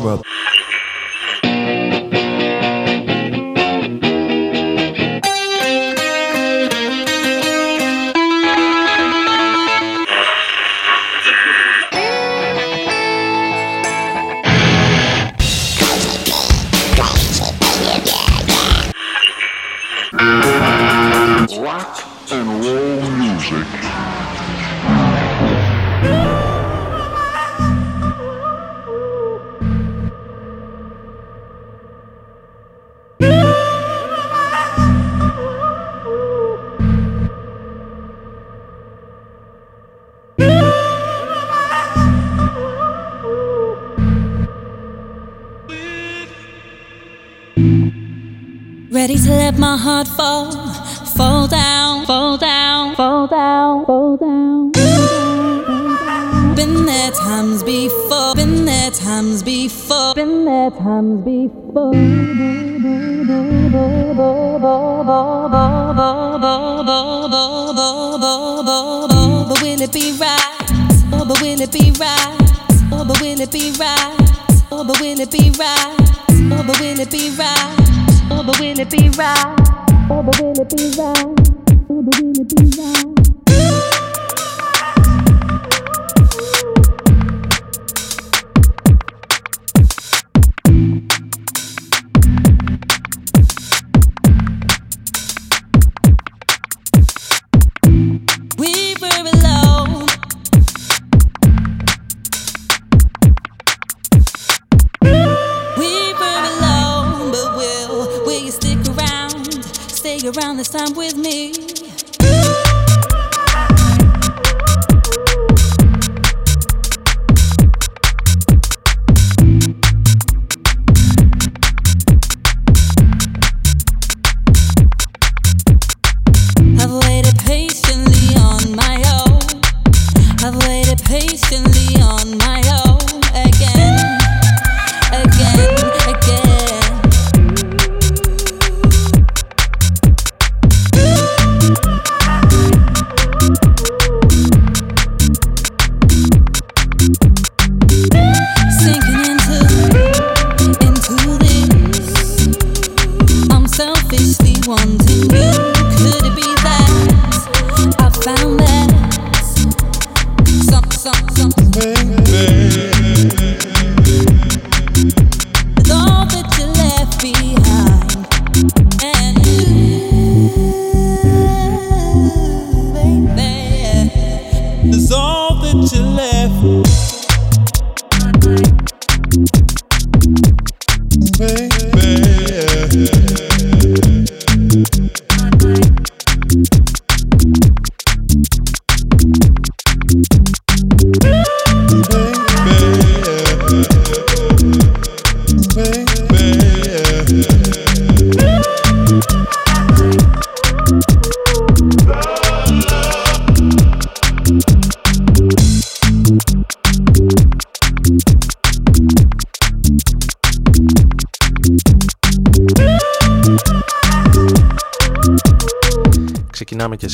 about. But will it be right? Oh, but will it be right? Oh, but will it be right? time.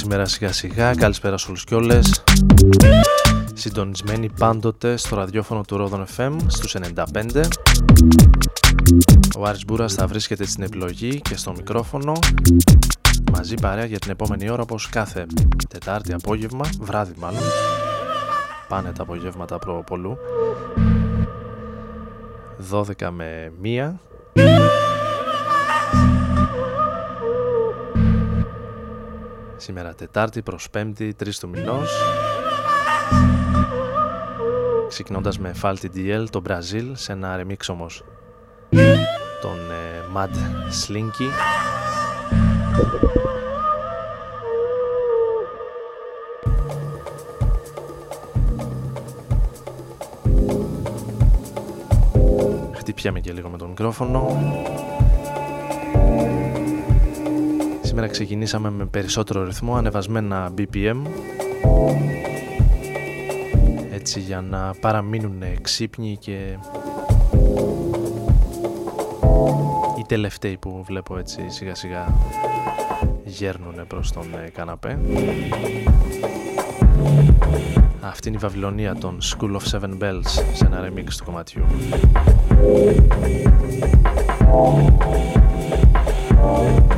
Σήμερα σιγά σιγά, καλησπέρα σε όλους και όλες. Συντονισμένοι πάντοτε στο ραδιόφωνο του Ρόδον FM στους 95 Ο Άρης Μπούρας θα βρίσκεται στην επιλογή και στο μικρόφωνο. Μαζί παρέα για την επόμενη ώρα όπως κάθε Τετάρτη απόγευμα, βράδυ μάλλον. Πάνε τα απογεύματα προπολού 12 με 1 Σήμερα Τετάρτη προς Πέμπτη, 3 του μηνός. Ξεκινώντας με Falty DL, το Brazil, σε ένα remix όμως τον ε, Mad Slinky. Χτυπιάμε και λίγο με το μικρόφωνο. Σήμερα ξεκινήσαμε με περισσότερο ρυθμό, ανεβασμένα BPM έτσι για να παραμείνουν ξύπνοι και οι τελευταίοι που βλέπω έτσι σιγά σιγά γέρνουν προς τον καναπέ Αυτή είναι η Βαβυλωνία των School of Seven Bells σε ένα remix του κομματιού. She's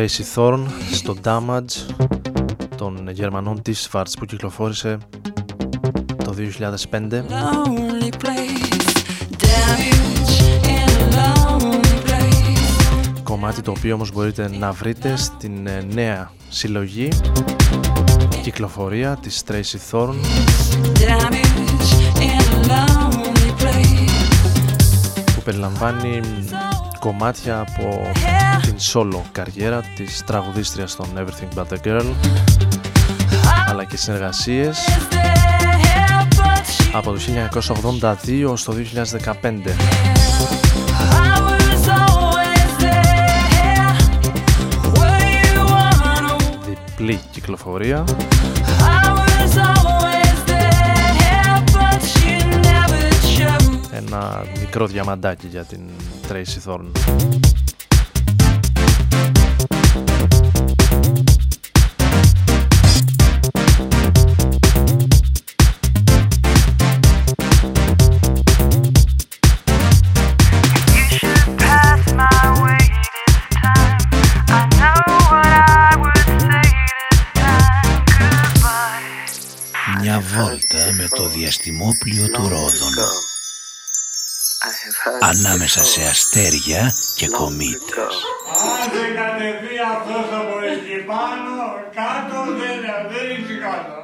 Tracy Thorn στο Damage των Γερμανών της Schwarz που κυκλοφόρησε το 2005 Κομμάτι το οποίο όμως μπορείτε να βρείτε στην ε, νέα συλλογή. Κυκλοφορία της Tracy Thorn. Που περιλαμβάνει κομμάτια από την solo καριέρα της τραγουδίστριας των Everything But The Girl αλλά και συνεργασίες από το 1982 στο 2015 διπλή κυκλοφορία. Ένα μικρό διαμαντάκι για την Tracy Thorn. Μια βόλτα με το διαστημόπλιο του Ρόδων ανάμεσα σε αστέρια και κομήτες. Αν δεν κατεβεί αυτός από εκεί πάνω, κάτω δεν, δεν κάτω.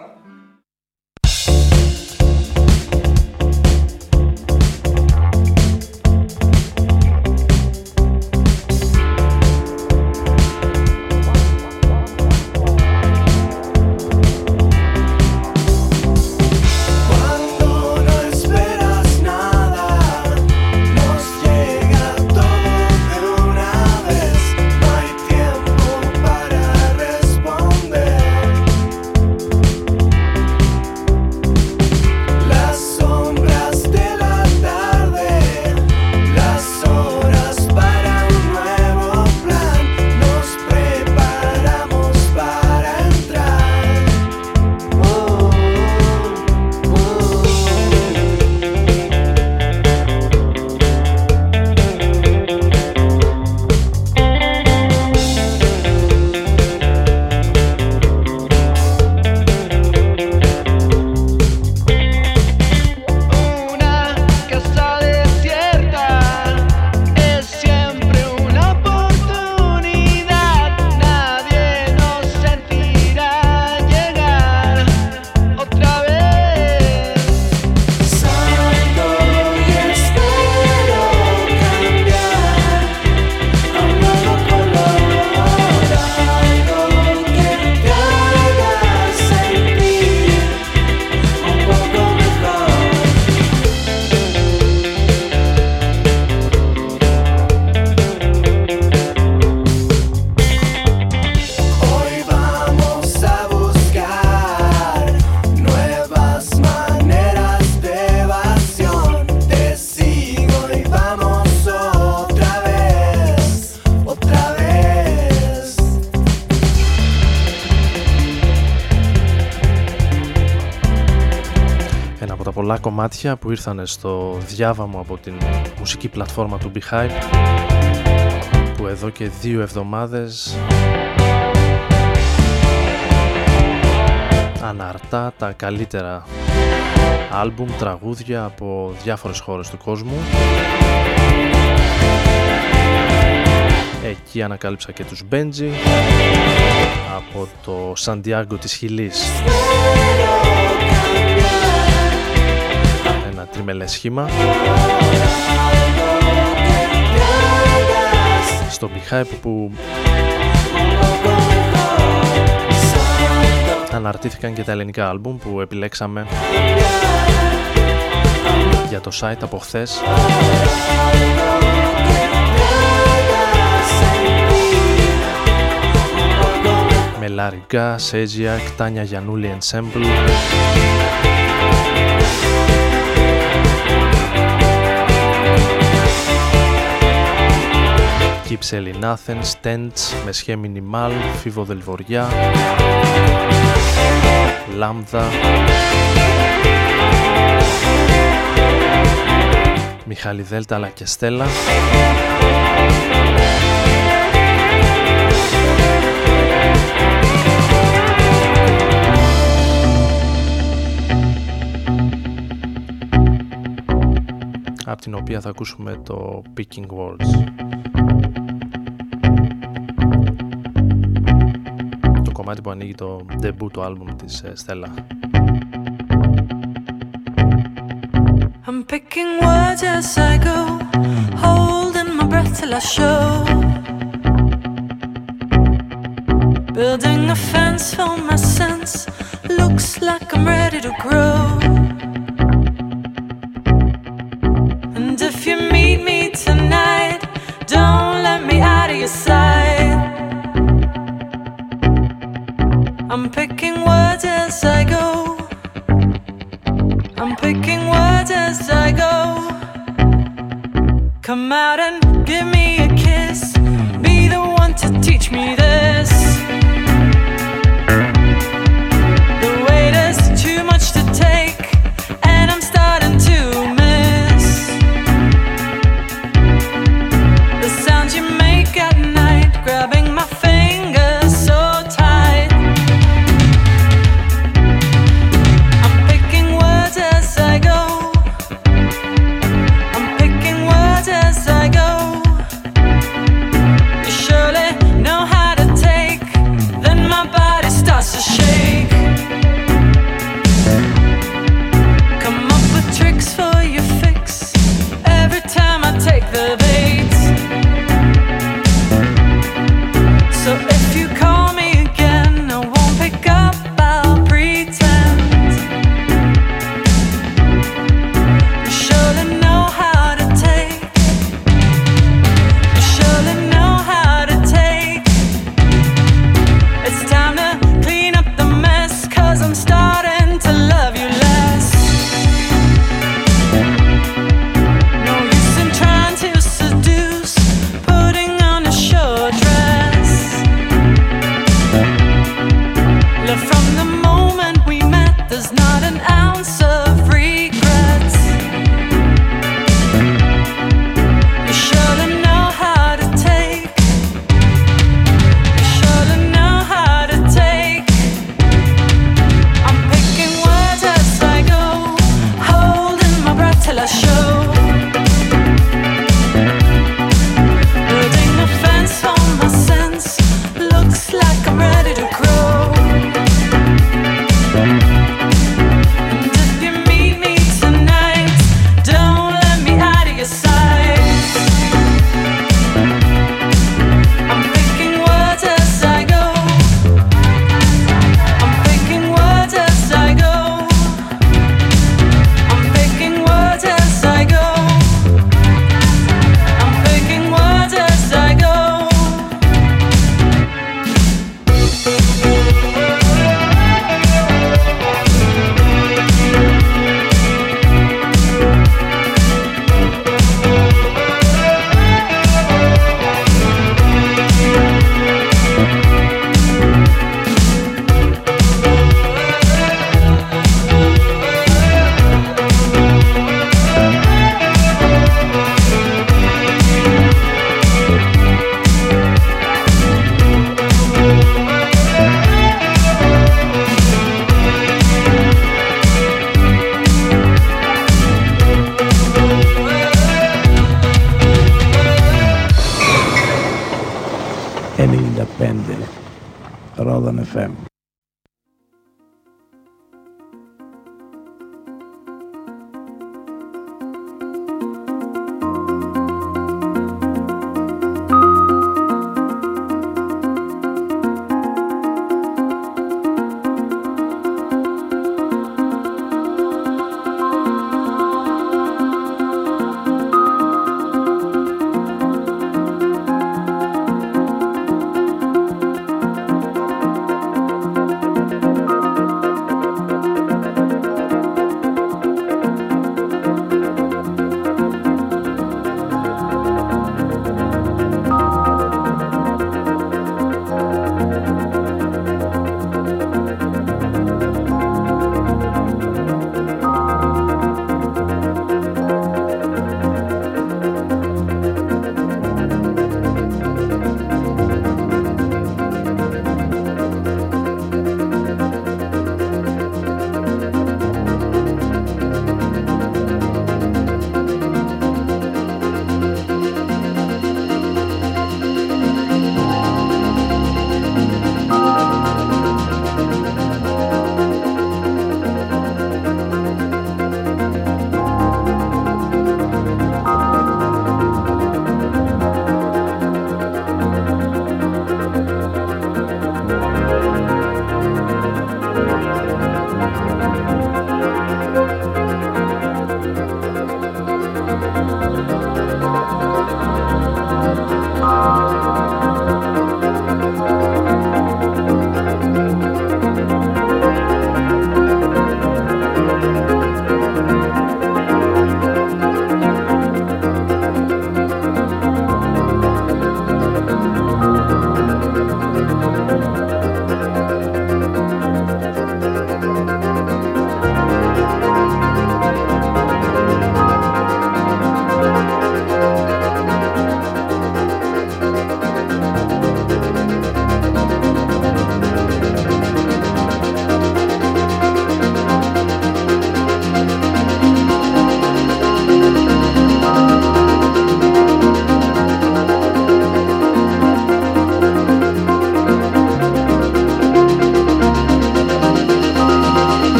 Κομμάτια που ήρθαν στο διάβαμο από την μουσική πλατφόρμα του Beehive που εδώ και δύο εβδομάδες αναρτά τα καλύτερα άλμπουμ, τραγούδια από διάφορες χώρες του κόσμου. Εκεί ανακάλυψα και τους Benji από το Σαντιάγκο της Χιλής τριμελές σχήμα. Στο Beehive που αναρτήθηκαν και τα ελληνικά άλμπουμ που επιλέξαμε για το site από χθες. Με Larry Γκά, Τάνια Γιανούλη Ensemble Keeps Selling Athens, Tents, Μεσχέ Μινιμάλ, Φίβο Δελβοριά, Λάμδα, Μιχάλη Δέλτα αλλά και Στέλλα. από την οποία θα ακούσουμε το Picking Words. κομμάτι που ανοίγει το debut του άλμπουμ της Στέλλα. I'm picking words as I go, holding my breath till I show. Building a fence for my sense, looks like I'm ready to grow.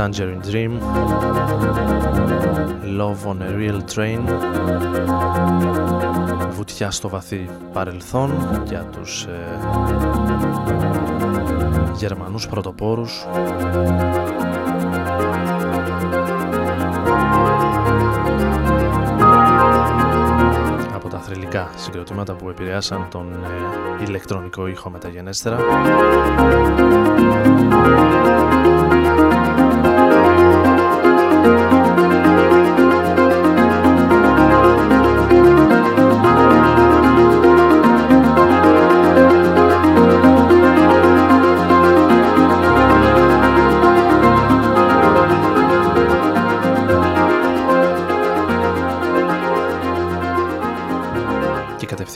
Tangerine Dream Love on a Real Train Βουτιά στο βαθύ παρελθόν για τους ε, Γερμανούς πρωτοπόρους. Από τα θρηλυκά συγκροτήματα που επηρεάσαν τον ε, ηλεκτρονικό ήχο μεταγενέστερα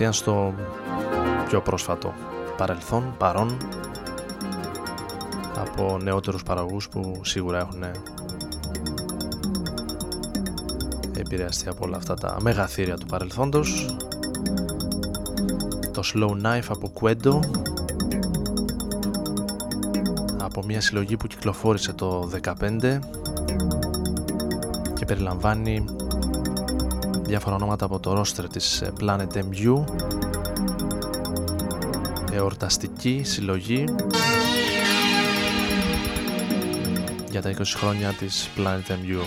κατευθείαν στο πιο πρόσφατο παρελθόν, παρόν από νεότερους παραγωγούς που σίγουρα έχουν επηρεαστεί από όλα αυτά τα μεγαθύρια του παρελθόντος. Το Slow Knife από Quendo από μια συλλογή που κυκλοφόρησε το 15 και περιλαμβάνει διάφορα ονόματα από το roster της ε, Planet MU εορταστική συλλογή. Για τα 20 χρόνια της Planet MU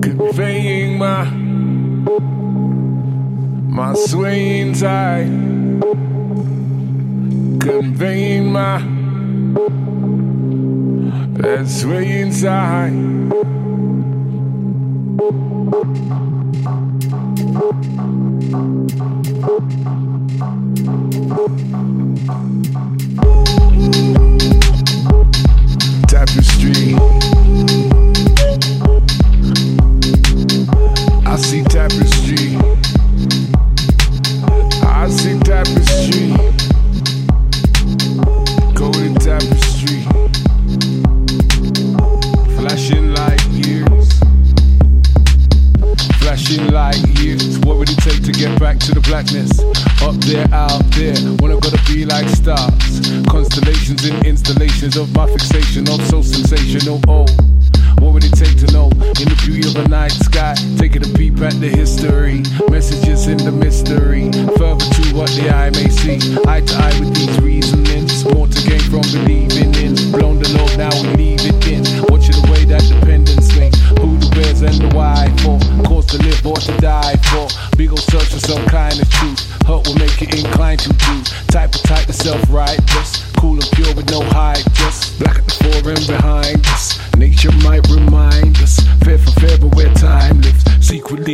Conveying my my swaying tide, conveying my that swaying side.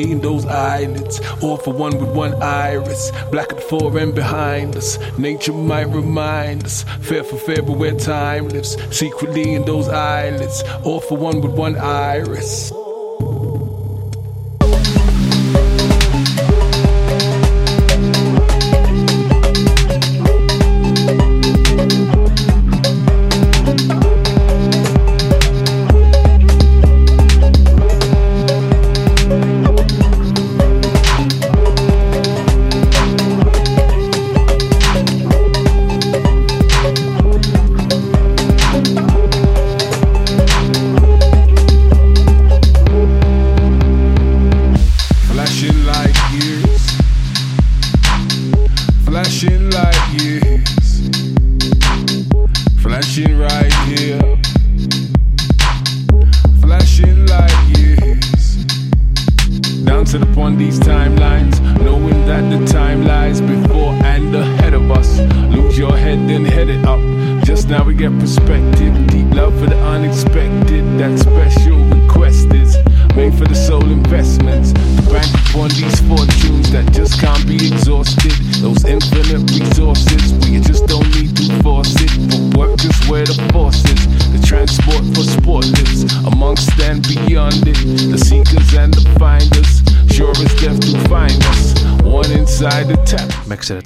between those eyelids, all for one with one iris, black before and behind us. Nature might remind us, fair for fair, but where time lives, secretly in those eyelids, all for one with one iris.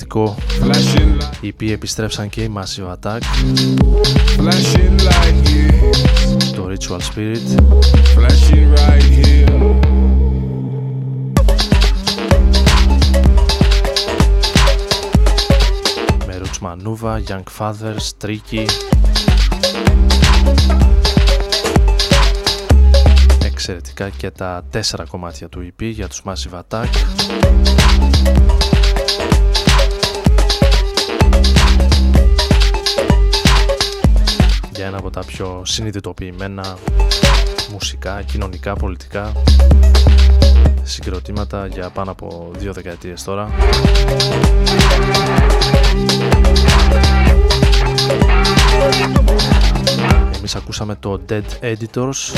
εξαιρετικό οι οποίοι και οι Massive Attack το Ritual Spirit με Roots Manuva, Young Fathers, Tricky εξαιρετικά και τα τέσσερα κομμάτια του EP για τους Massive Attack ένα από τα πιο συνειδητοποιημένα μουσικά, κοινωνικά, πολιτικά συγκροτήματα για πάνω από δύο δεκαετίες τώρα. Εμείς ακούσαμε το Dead Editors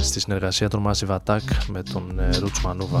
στη συνεργασία των Massive Attack με τον ε, Roots Manuva.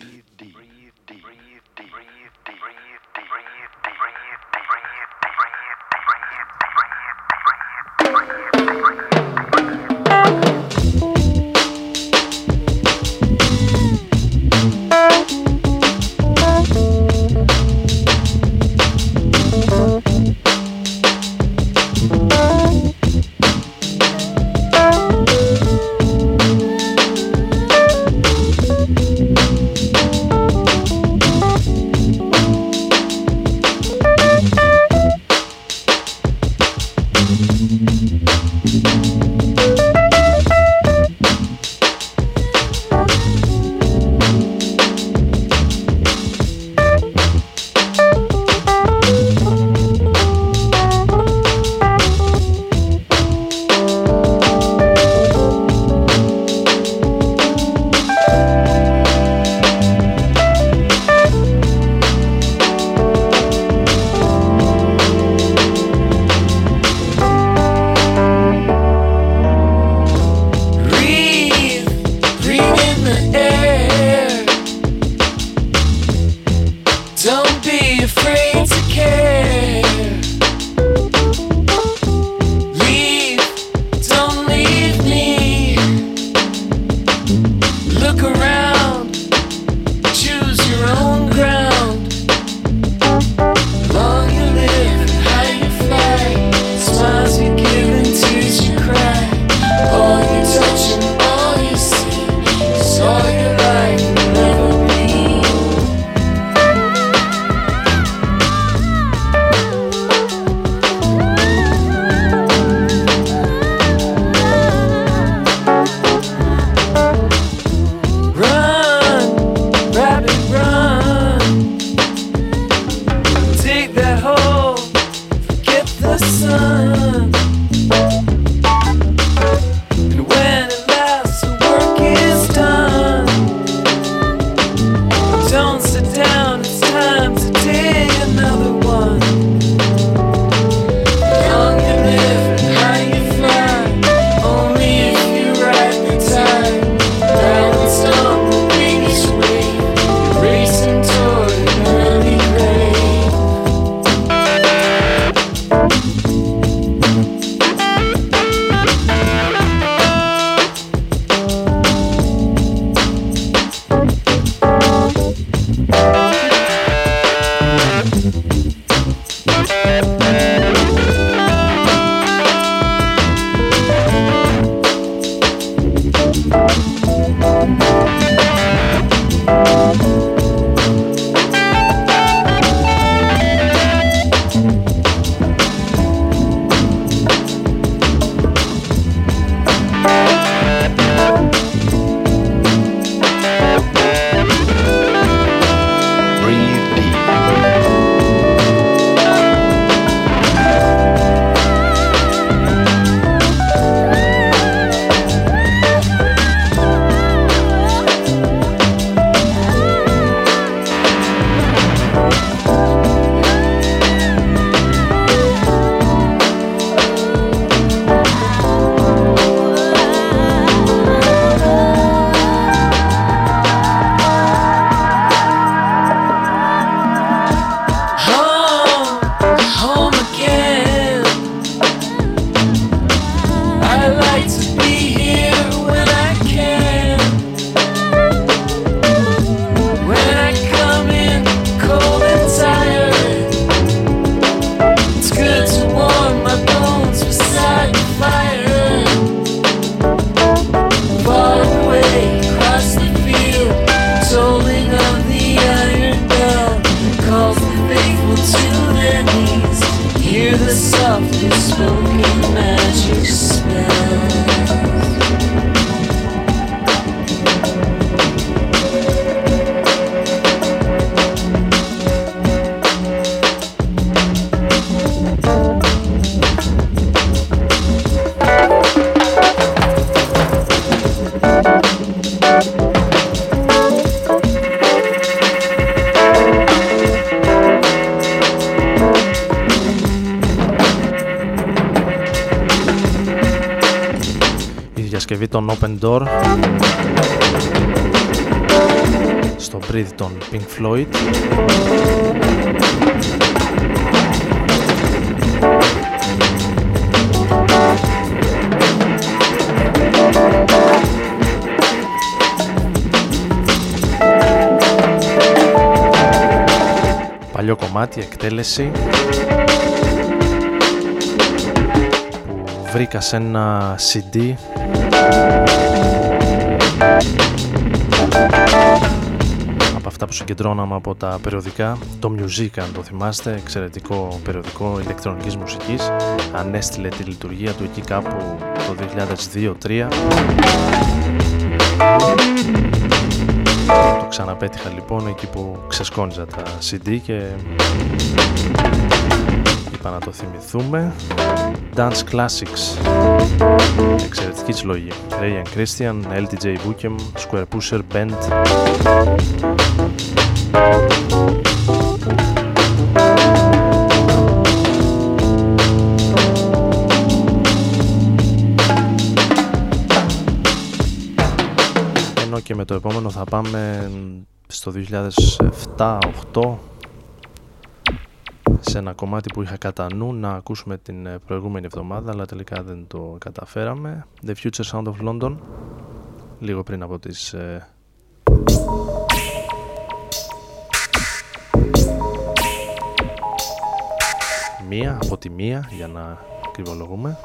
διασκευή των Open Door. Στο Breathe των Pink Floyd. Παλιό κομμάτι, εκτέλεση. που βρήκα σε ένα CD από αυτά που συγκεντρώναμε από τα περιοδικά το Music αν το θυμάστε εξαιρετικό περιοδικό ηλεκτρονικής μουσικής. Ανέστηλε τη λειτουργία του εκεί κάπου το 2002-2003 το ξαναπέτυχα λοιπόν εκεί που ξεσκόνιζα τα CD και είπα να το θυμηθούμε. Dance Classics. Εξαιρετική συλλογή. Ray and Christian, LTJ Bookem, Square Pusher, Band. Ενώ και με το επόμενο θα πάμε στο 2007-2008 σε ένα κομμάτι που είχα κατά νου να ακούσουμε την ε, προηγούμενη εβδομάδα αλλά τελικά δεν το καταφέραμε. The Future Sound of London λίγο πριν από τις ε, μία από τη μία για να κρυβολογούμε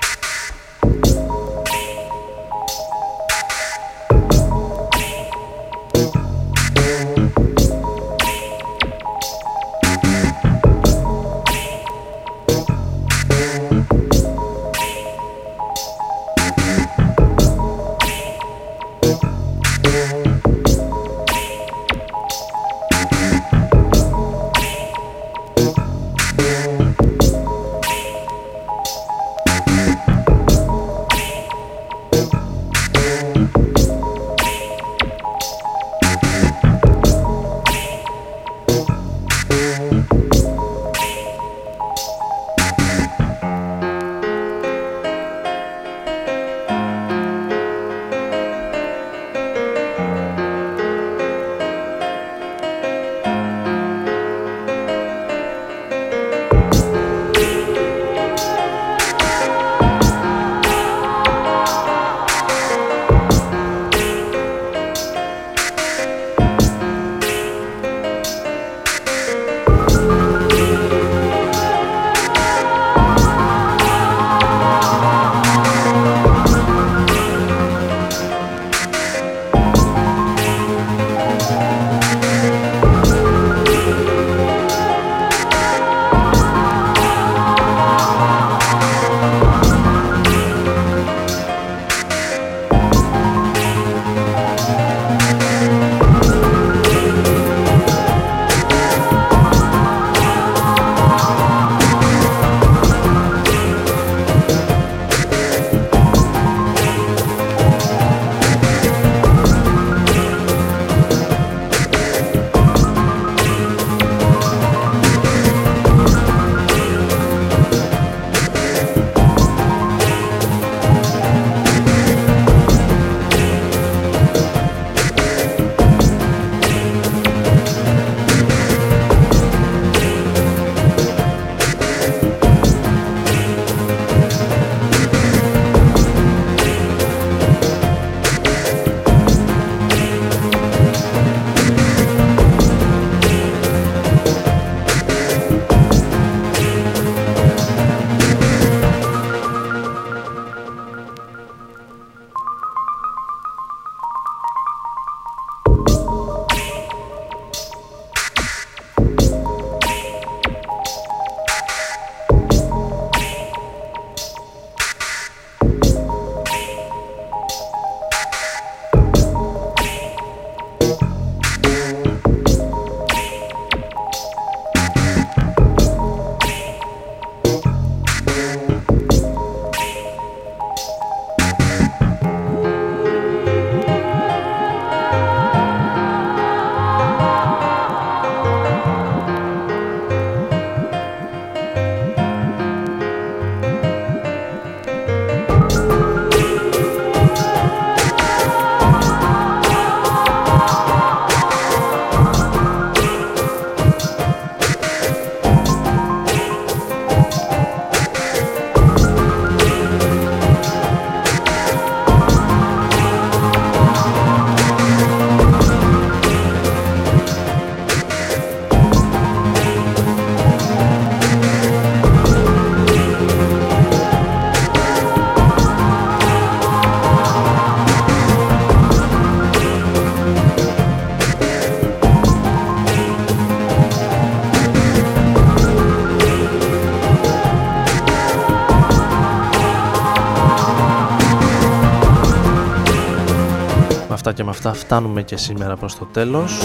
και με αυτά φτάνουμε και σήμερα προς το τέλος.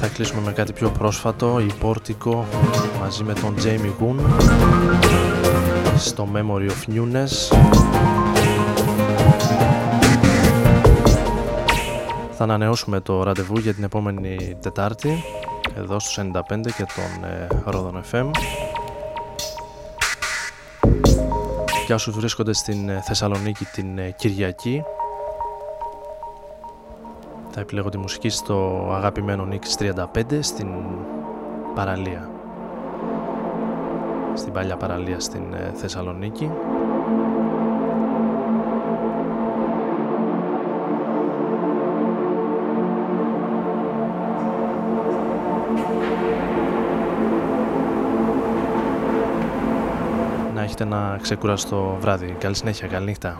Θα κλείσουμε με κάτι πιο πρόσφατο, η Πόρτικο μαζί με τον Jamie Goon στο Memory of Newness. Θα ανανεώσουμε το ραντεβού για την επόμενη Τετάρτη εδώ στους 95 και τον ε, Ρόδον FM. Για όσους βρίσκονται στην ε, Θεσσαλονίκη την ε, Κυριακή. Θα επιλέγω τη μουσική στο αγαπημένο Nix 35 στην παραλία. Στην παλιά παραλία στην ε, Θεσσαλονίκη να έχετε ένα ξεκουραστό βράδυ. Καλή συνέχεια, καλή νύχτα.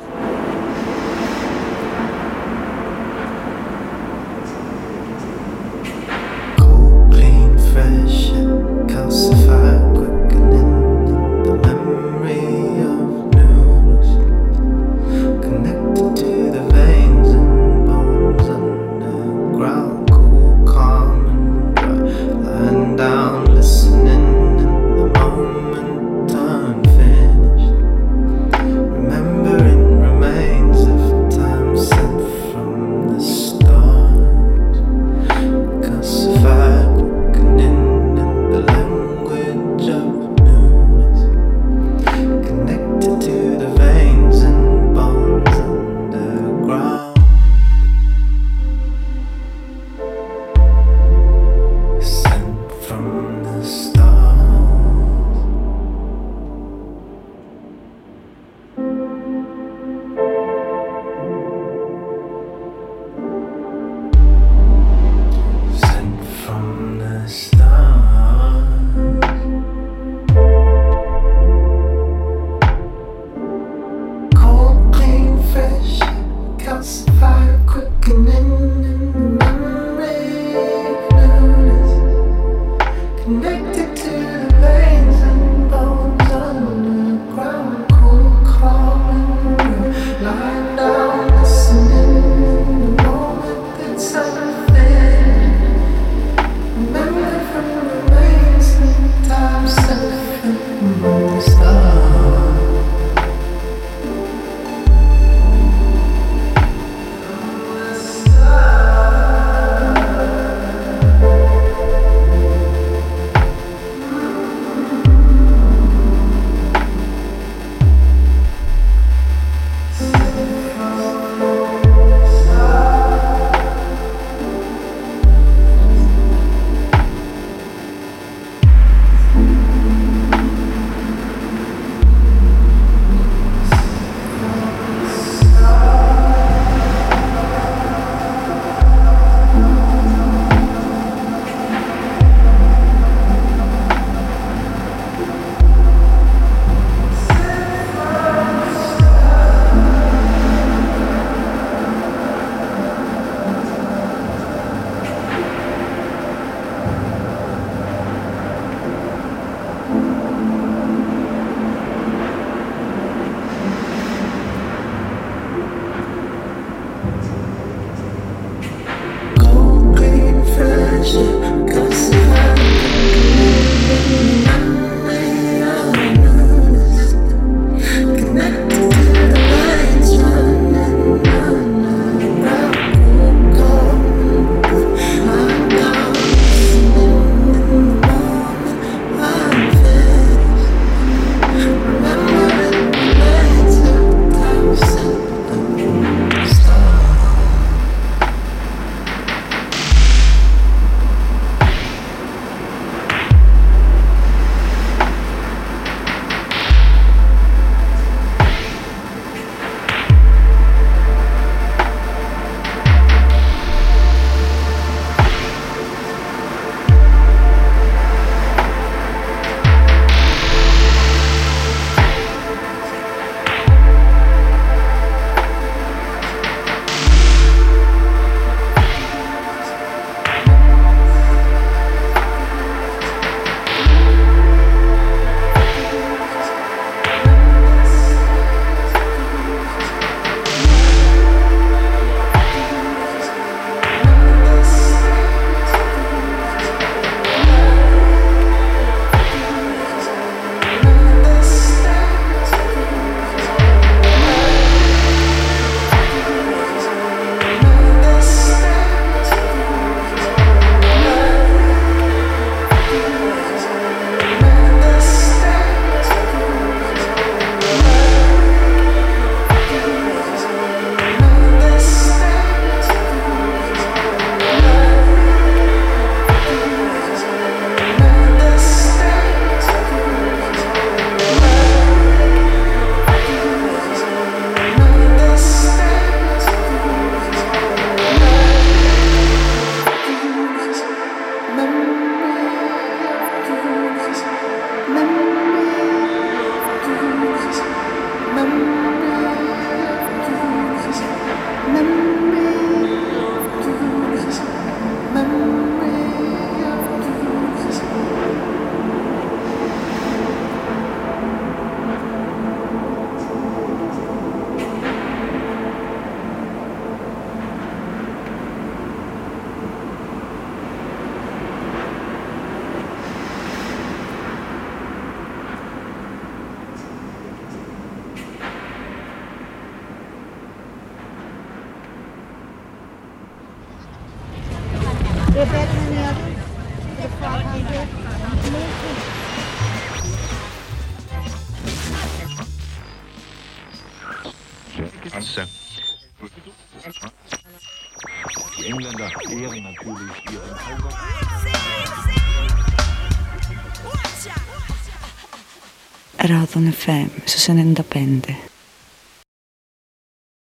un FM, ze zijn independent.